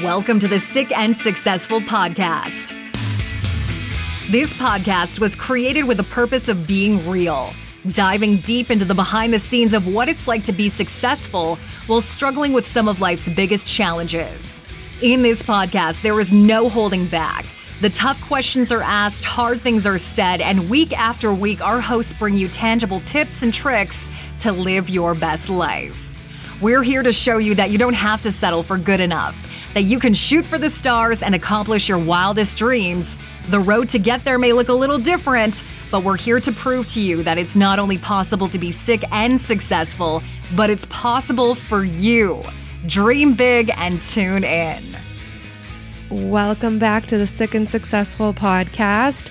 Welcome to the Sick and Successful Podcast. This podcast was created with the purpose of being real, diving deep into the behind the scenes of what it's like to be successful while struggling with some of life's biggest challenges. In this podcast, there is no holding back. The tough questions are asked, hard things are said, and week after week, our hosts bring you tangible tips and tricks to live your best life. We're here to show you that you don't have to settle for good enough that you can shoot for the stars and accomplish your wildest dreams. The road to get there may look a little different, but we're here to prove to you that it's not only possible to be sick and successful, but it's possible for you. Dream big and tune in. Welcome back to the Sick and Successful podcast.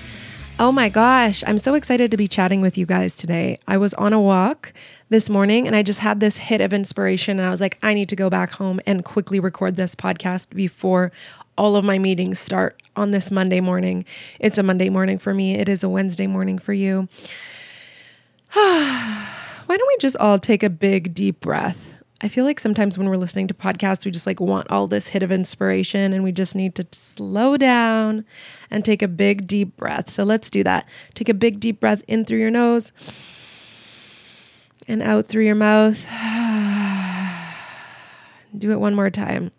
Oh my gosh, I'm so excited to be chatting with you guys today. I was on a walk this morning and I just had this hit of inspiration and I was like, I need to go back home and quickly record this podcast before all of my meetings start on this Monday morning. It's a Monday morning for me, it is a Wednesday morning for you. Why don't we just all take a big deep breath? I feel like sometimes when we're listening to podcasts, we just like want all this hit of inspiration and we just need to slow down and take a big deep breath. So let's do that. Take a big deep breath in through your nose and out through your mouth. Do it one more time.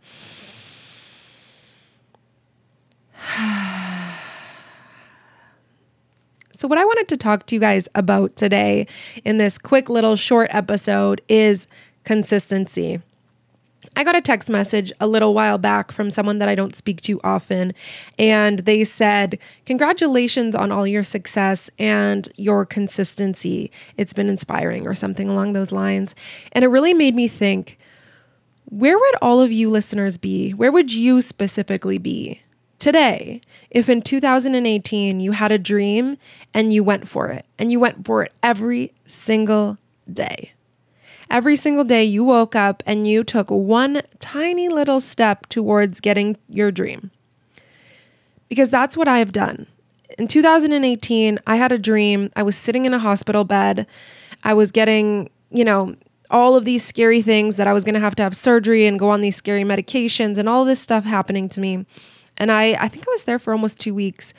So, what I wanted to talk to you guys about today in this quick little short episode is consistency. I got a text message a little while back from someone that I don't speak to often, and they said, Congratulations on all your success and your consistency. It's been inspiring, or something along those lines. And it really made me think where would all of you listeners be? Where would you specifically be today if in 2018 you had a dream and you went for it, and you went for it every single day? Every single day you woke up and you took one tiny little step towards getting your dream. Because that's what I have done. In 2018, I had a dream. I was sitting in a hospital bed. I was getting, you know, all of these scary things that I was going to have to have surgery and go on these scary medications and all this stuff happening to me. And I, I think I was there for almost two weeks.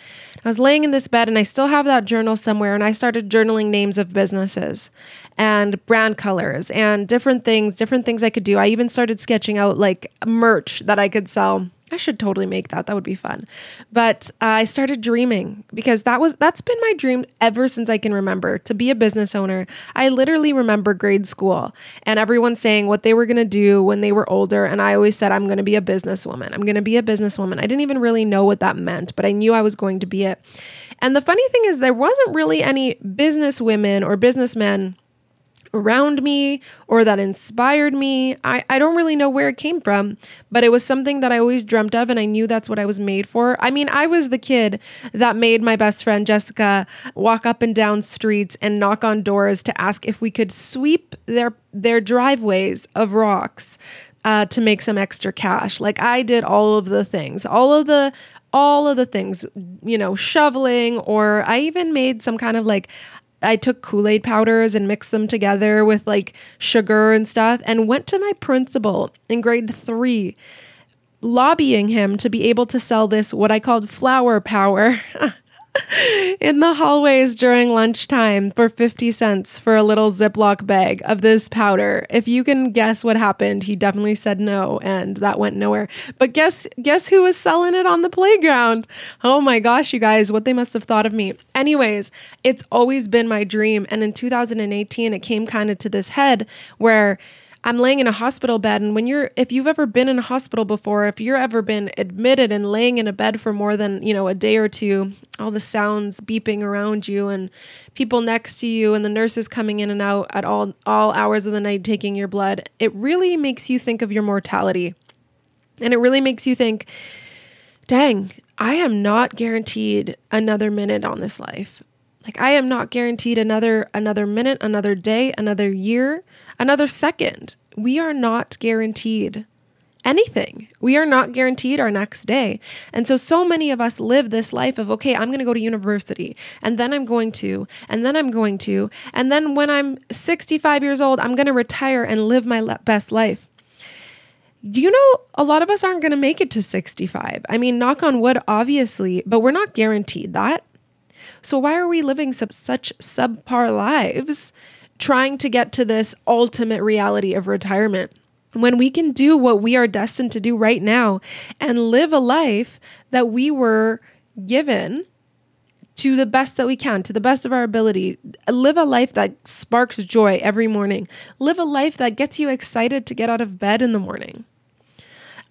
I was laying in this bed and I still have that journal somewhere. And I started journaling names of businesses and brand colors and different things, different things I could do. I even started sketching out like merch that I could sell. I should totally make that. That would be fun. But uh, I started dreaming because that was that's been my dream ever since I can remember to be a business owner. I literally remember grade school and everyone saying what they were going to do when they were older and I always said I'm going to be a businesswoman. I'm going to be a businesswoman. I didn't even really know what that meant, but I knew I was going to be it. And the funny thing is there wasn't really any business women or businessmen around me or that inspired me. I, I don't really know where it came from, but it was something that I always dreamt of and I knew that's what I was made for. I mean, I was the kid that made my best friend Jessica walk up and down streets and knock on doors to ask if we could sweep their their driveways of rocks uh, to make some extra cash. Like I did all of the things, all of the all of the things, you know, shoveling, or I even made some kind of like I took Kool Aid powders and mixed them together with like sugar and stuff and went to my principal in grade three, lobbying him to be able to sell this, what I called flower power. in the hallways during lunchtime for 50 cents for a little Ziploc bag of this powder. If you can guess what happened, he definitely said no and that went nowhere. But guess guess who was selling it on the playground? Oh my gosh, you guys, what they must have thought of me. Anyways, it's always been my dream and in 2018 it came kind of to this head where I'm laying in a hospital bed. And when you're, if you've ever been in a hospital before, if you're ever been admitted and laying in a bed for more than, you know, a day or two, all the sounds beeping around you and people next to you and the nurses coming in and out at all, all hours of the night taking your blood, it really makes you think of your mortality. And it really makes you think, dang, I am not guaranteed another minute on this life. Like I am not guaranteed another another minute, another day, another year, another second. We are not guaranteed anything. We are not guaranteed our next day. And so so many of us live this life of okay, I'm going to go to university and then I'm going to and then I'm going to and then when I'm 65 years old, I'm going to retire and live my le- best life. you know, a lot of us aren't going to make it to 65. I mean, knock on wood, obviously, but we're not guaranteed that. So, why are we living sub- such subpar lives trying to get to this ultimate reality of retirement? When we can do what we are destined to do right now and live a life that we were given to the best that we can, to the best of our ability. Live a life that sparks joy every morning. Live a life that gets you excited to get out of bed in the morning.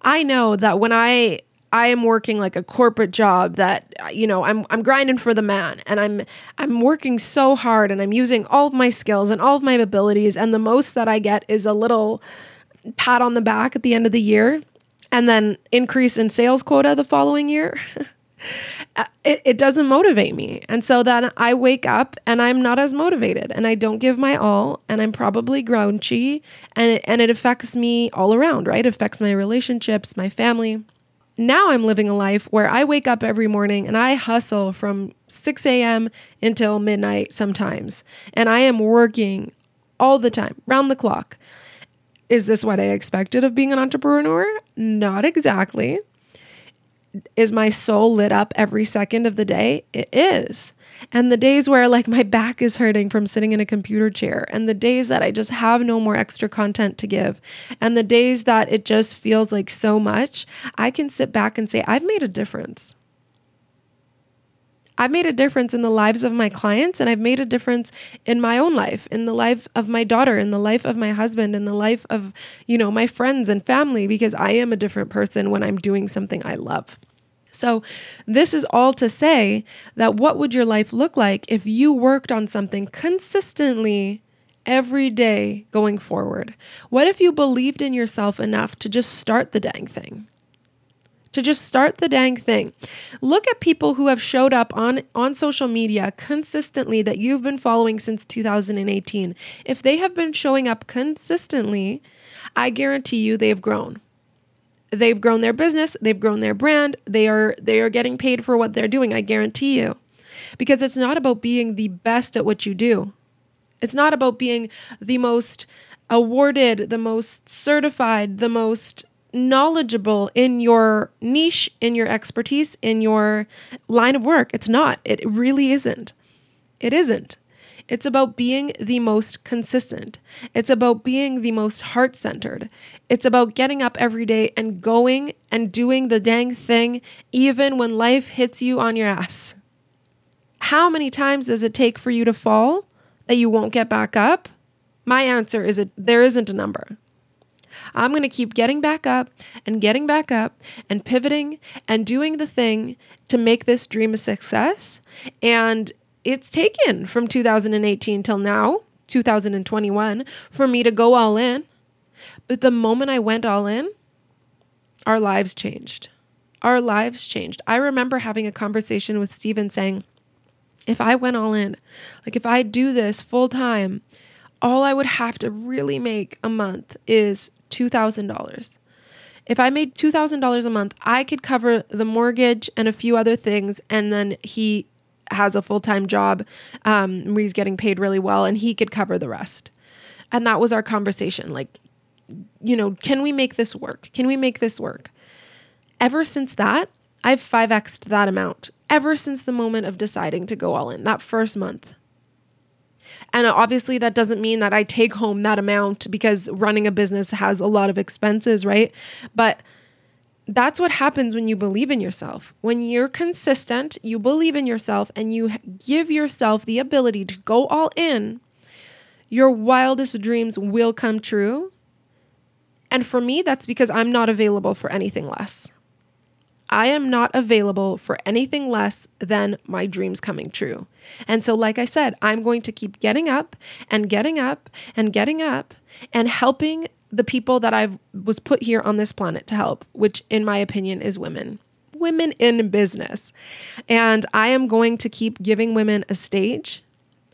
I know that when I I am working like a corporate job that you know I'm I'm grinding for the man and I'm I'm working so hard and I'm using all of my skills and all of my abilities and the most that I get is a little pat on the back at the end of the year and then increase in sales quota the following year. Uh, it, it doesn't motivate me. And so then I wake up and I'm not as motivated and I don't give my all and I'm probably grouchy and it, and it affects me all around, right? It affects my relationships, my family. Now I'm living a life where I wake up every morning and I hustle from 6 a.m. until midnight sometimes. And I am working all the time, round the clock. Is this what I expected of being an entrepreneur? Not exactly is my soul lit up every second of the day? It is. And the days where like my back is hurting from sitting in a computer chair, and the days that I just have no more extra content to give, and the days that it just feels like so much, I can sit back and say, I've made a difference. I've made a difference in the lives of my clients and I've made a difference in my own life, in the life of my daughter, in the life of my husband, in the life of, you know, my friends and family because I am a different person when I'm doing something I love. So, this is all to say that what would your life look like if you worked on something consistently every day going forward? What if you believed in yourself enough to just start the dang thing? To just start the dang thing. Look at people who have showed up on, on social media consistently that you've been following since 2018. If they have been showing up consistently, I guarantee you they've grown they've grown their business, they've grown their brand, they are they are getting paid for what they're doing, I guarantee you. Because it's not about being the best at what you do. It's not about being the most awarded, the most certified, the most knowledgeable in your niche, in your expertise, in your line of work. It's not. It really isn't. It isn't. It's about being the most consistent. It's about being the most heart centered. It's about getting up every day and going and doing the dang thing, even when life hits you on your ass. How many times does it take for you to fall that you won't get back up? My answer is it, there isn't a number. I'm going to keep getting back up and getting back up and pivoting and doing the thing to make this dream a success. And it's taken from 2018 till now, 2021, for me to go all in. But the moment I went all in, our lives changed. Our lives changed. I remember having a conversation with Steven saying, if I went all in, like if I do this full time, all I would have to really make a month is $2,000. If I made $2,000 a month, I could cover the mortgage and a few other things. And then he has a full time job um, he's getting paid really well and he could cover the rest. And that was our conversation. Like, you know, can we make this work? Can we make this work? Ever since that, I've 5x'd that amount ever since the moment of deciding to go all in that first month. And obviously, that doesn't mean that I take home that amount because running a business has a lot of expenses, right? But that's what happens when you believe in yourself. When you're consistent, you believe in yourself, and you give yourself the ability to go all in, your wildest dreams will come true. And for me, that's because I'm not available for anything less. I am not available for anything less than my dreams coming true. And so, like I said, I'm going to keep getting up and getting up and getting up and helping the people that I was put here on this planet to help, which in my opinion is women. Women in business. And I am going to keep giving women a stage.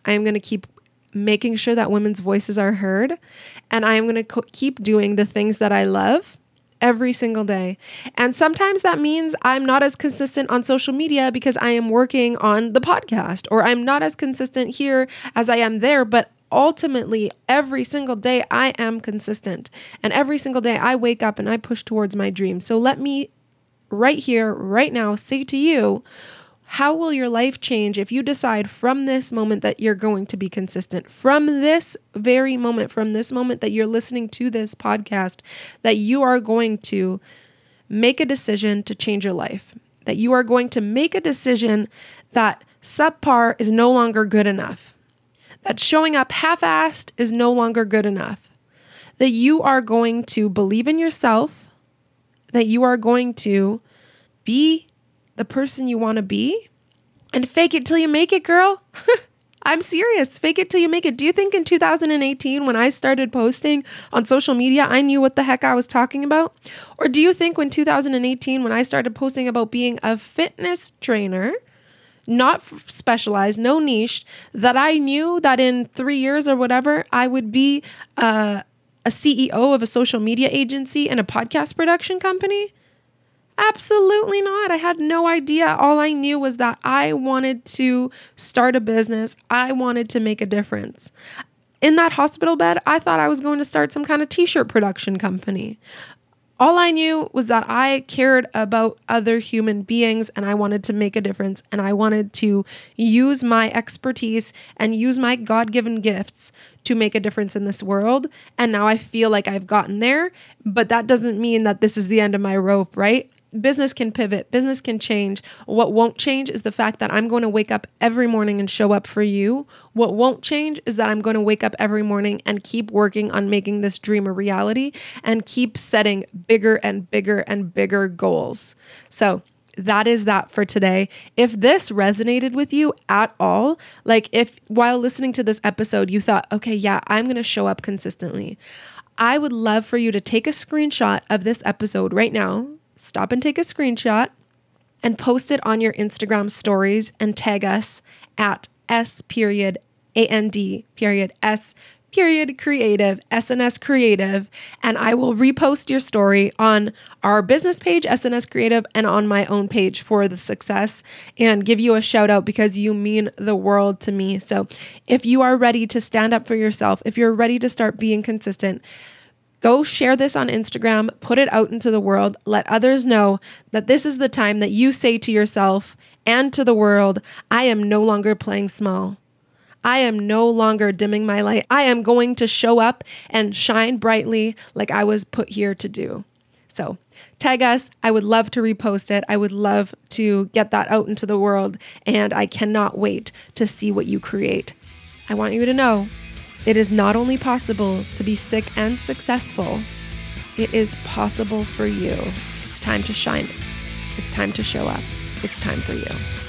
I am going to keep making sure that women's voices are heard. And I am going to co- keep doing the things that I love every single day. And sometimes that means I'm not as consistent on social media because I am working on the podcast, or I'm not as consistent here as I am there, but ultimately, every single day, I am consistent. And every single day, I wake up and I push towards my dream. So let me right here, right now, say to you, how will your life change if you decide from this moment that you're going to be consistent? From this very moment, from this moment that you're listening to this podcast, that you are going to make a decision to change your life, that you are going to make a decision that subpar is no longer good enough, that showing up half assed is no longer good enough, that you are going to believe in yourself, that you are going to be the person you want to be and fake it till you make it, girl. I'm serious. Fake it till you make it. Do you think in 2018, when I started posting on social media, I knew what the heck I was talking about? Or do you think when 2018, when I started posting about being a fitness trainer, not specialized, no niche, that I knew that in three years or whatever, I would be uh, a CEO of a social media agency and a podcast production company? Absolutely not. I had no idea. All I knew was that I wanted to start a business, I wanted to make a difference. In that hospital bed, I thought I was going to start some kind of t shirt production company. All I knew was that I cared about other human beings and I wanted to make a difference and I wanted to use my expertise and use my God given gifts to make a difference in this world. And now I feel like I've gotten there, but that doesn't mean that this is the end of my rope, right? Business can pivot, business can change. What won't change is the fact that I'm going to wake up every morning and show up for you. What won't change is that I'm going to wake up every morning and keep working on making this dream a reality and keep setting bigger and bigger and bigger goals. So, that is that for today. If this resonated with you at all, like if while listening to this episode you thought, okay, yeah, I'm going to show up consistently, I would love for you to take a screenshot of this episode right now stop and take a screenshot and post it on your Instagram stories and tag us at S period and period S period creative, SNS creative, and I will repost your story on our business page, SNS creative, and on my own page for the success and give you a shout out because you mean the world to me. So if you are ready to stand up for yourself, if you're ready to start being consistent, Go share this on Instagram, put it out into the world, let others know that this is the time that you say to yourself and to the world, I am no longer playing small. I am no longer dimming my light. I am going to show up and shine brightly like I was put here to do. So, tag us. I would love to repost it. I would love to get that out into the world. And I cannot wait to see what you create. I want you to know it is not only possible to be sick and successful, it is possible for you. It's time to shine. It's time to show up. It's time for you.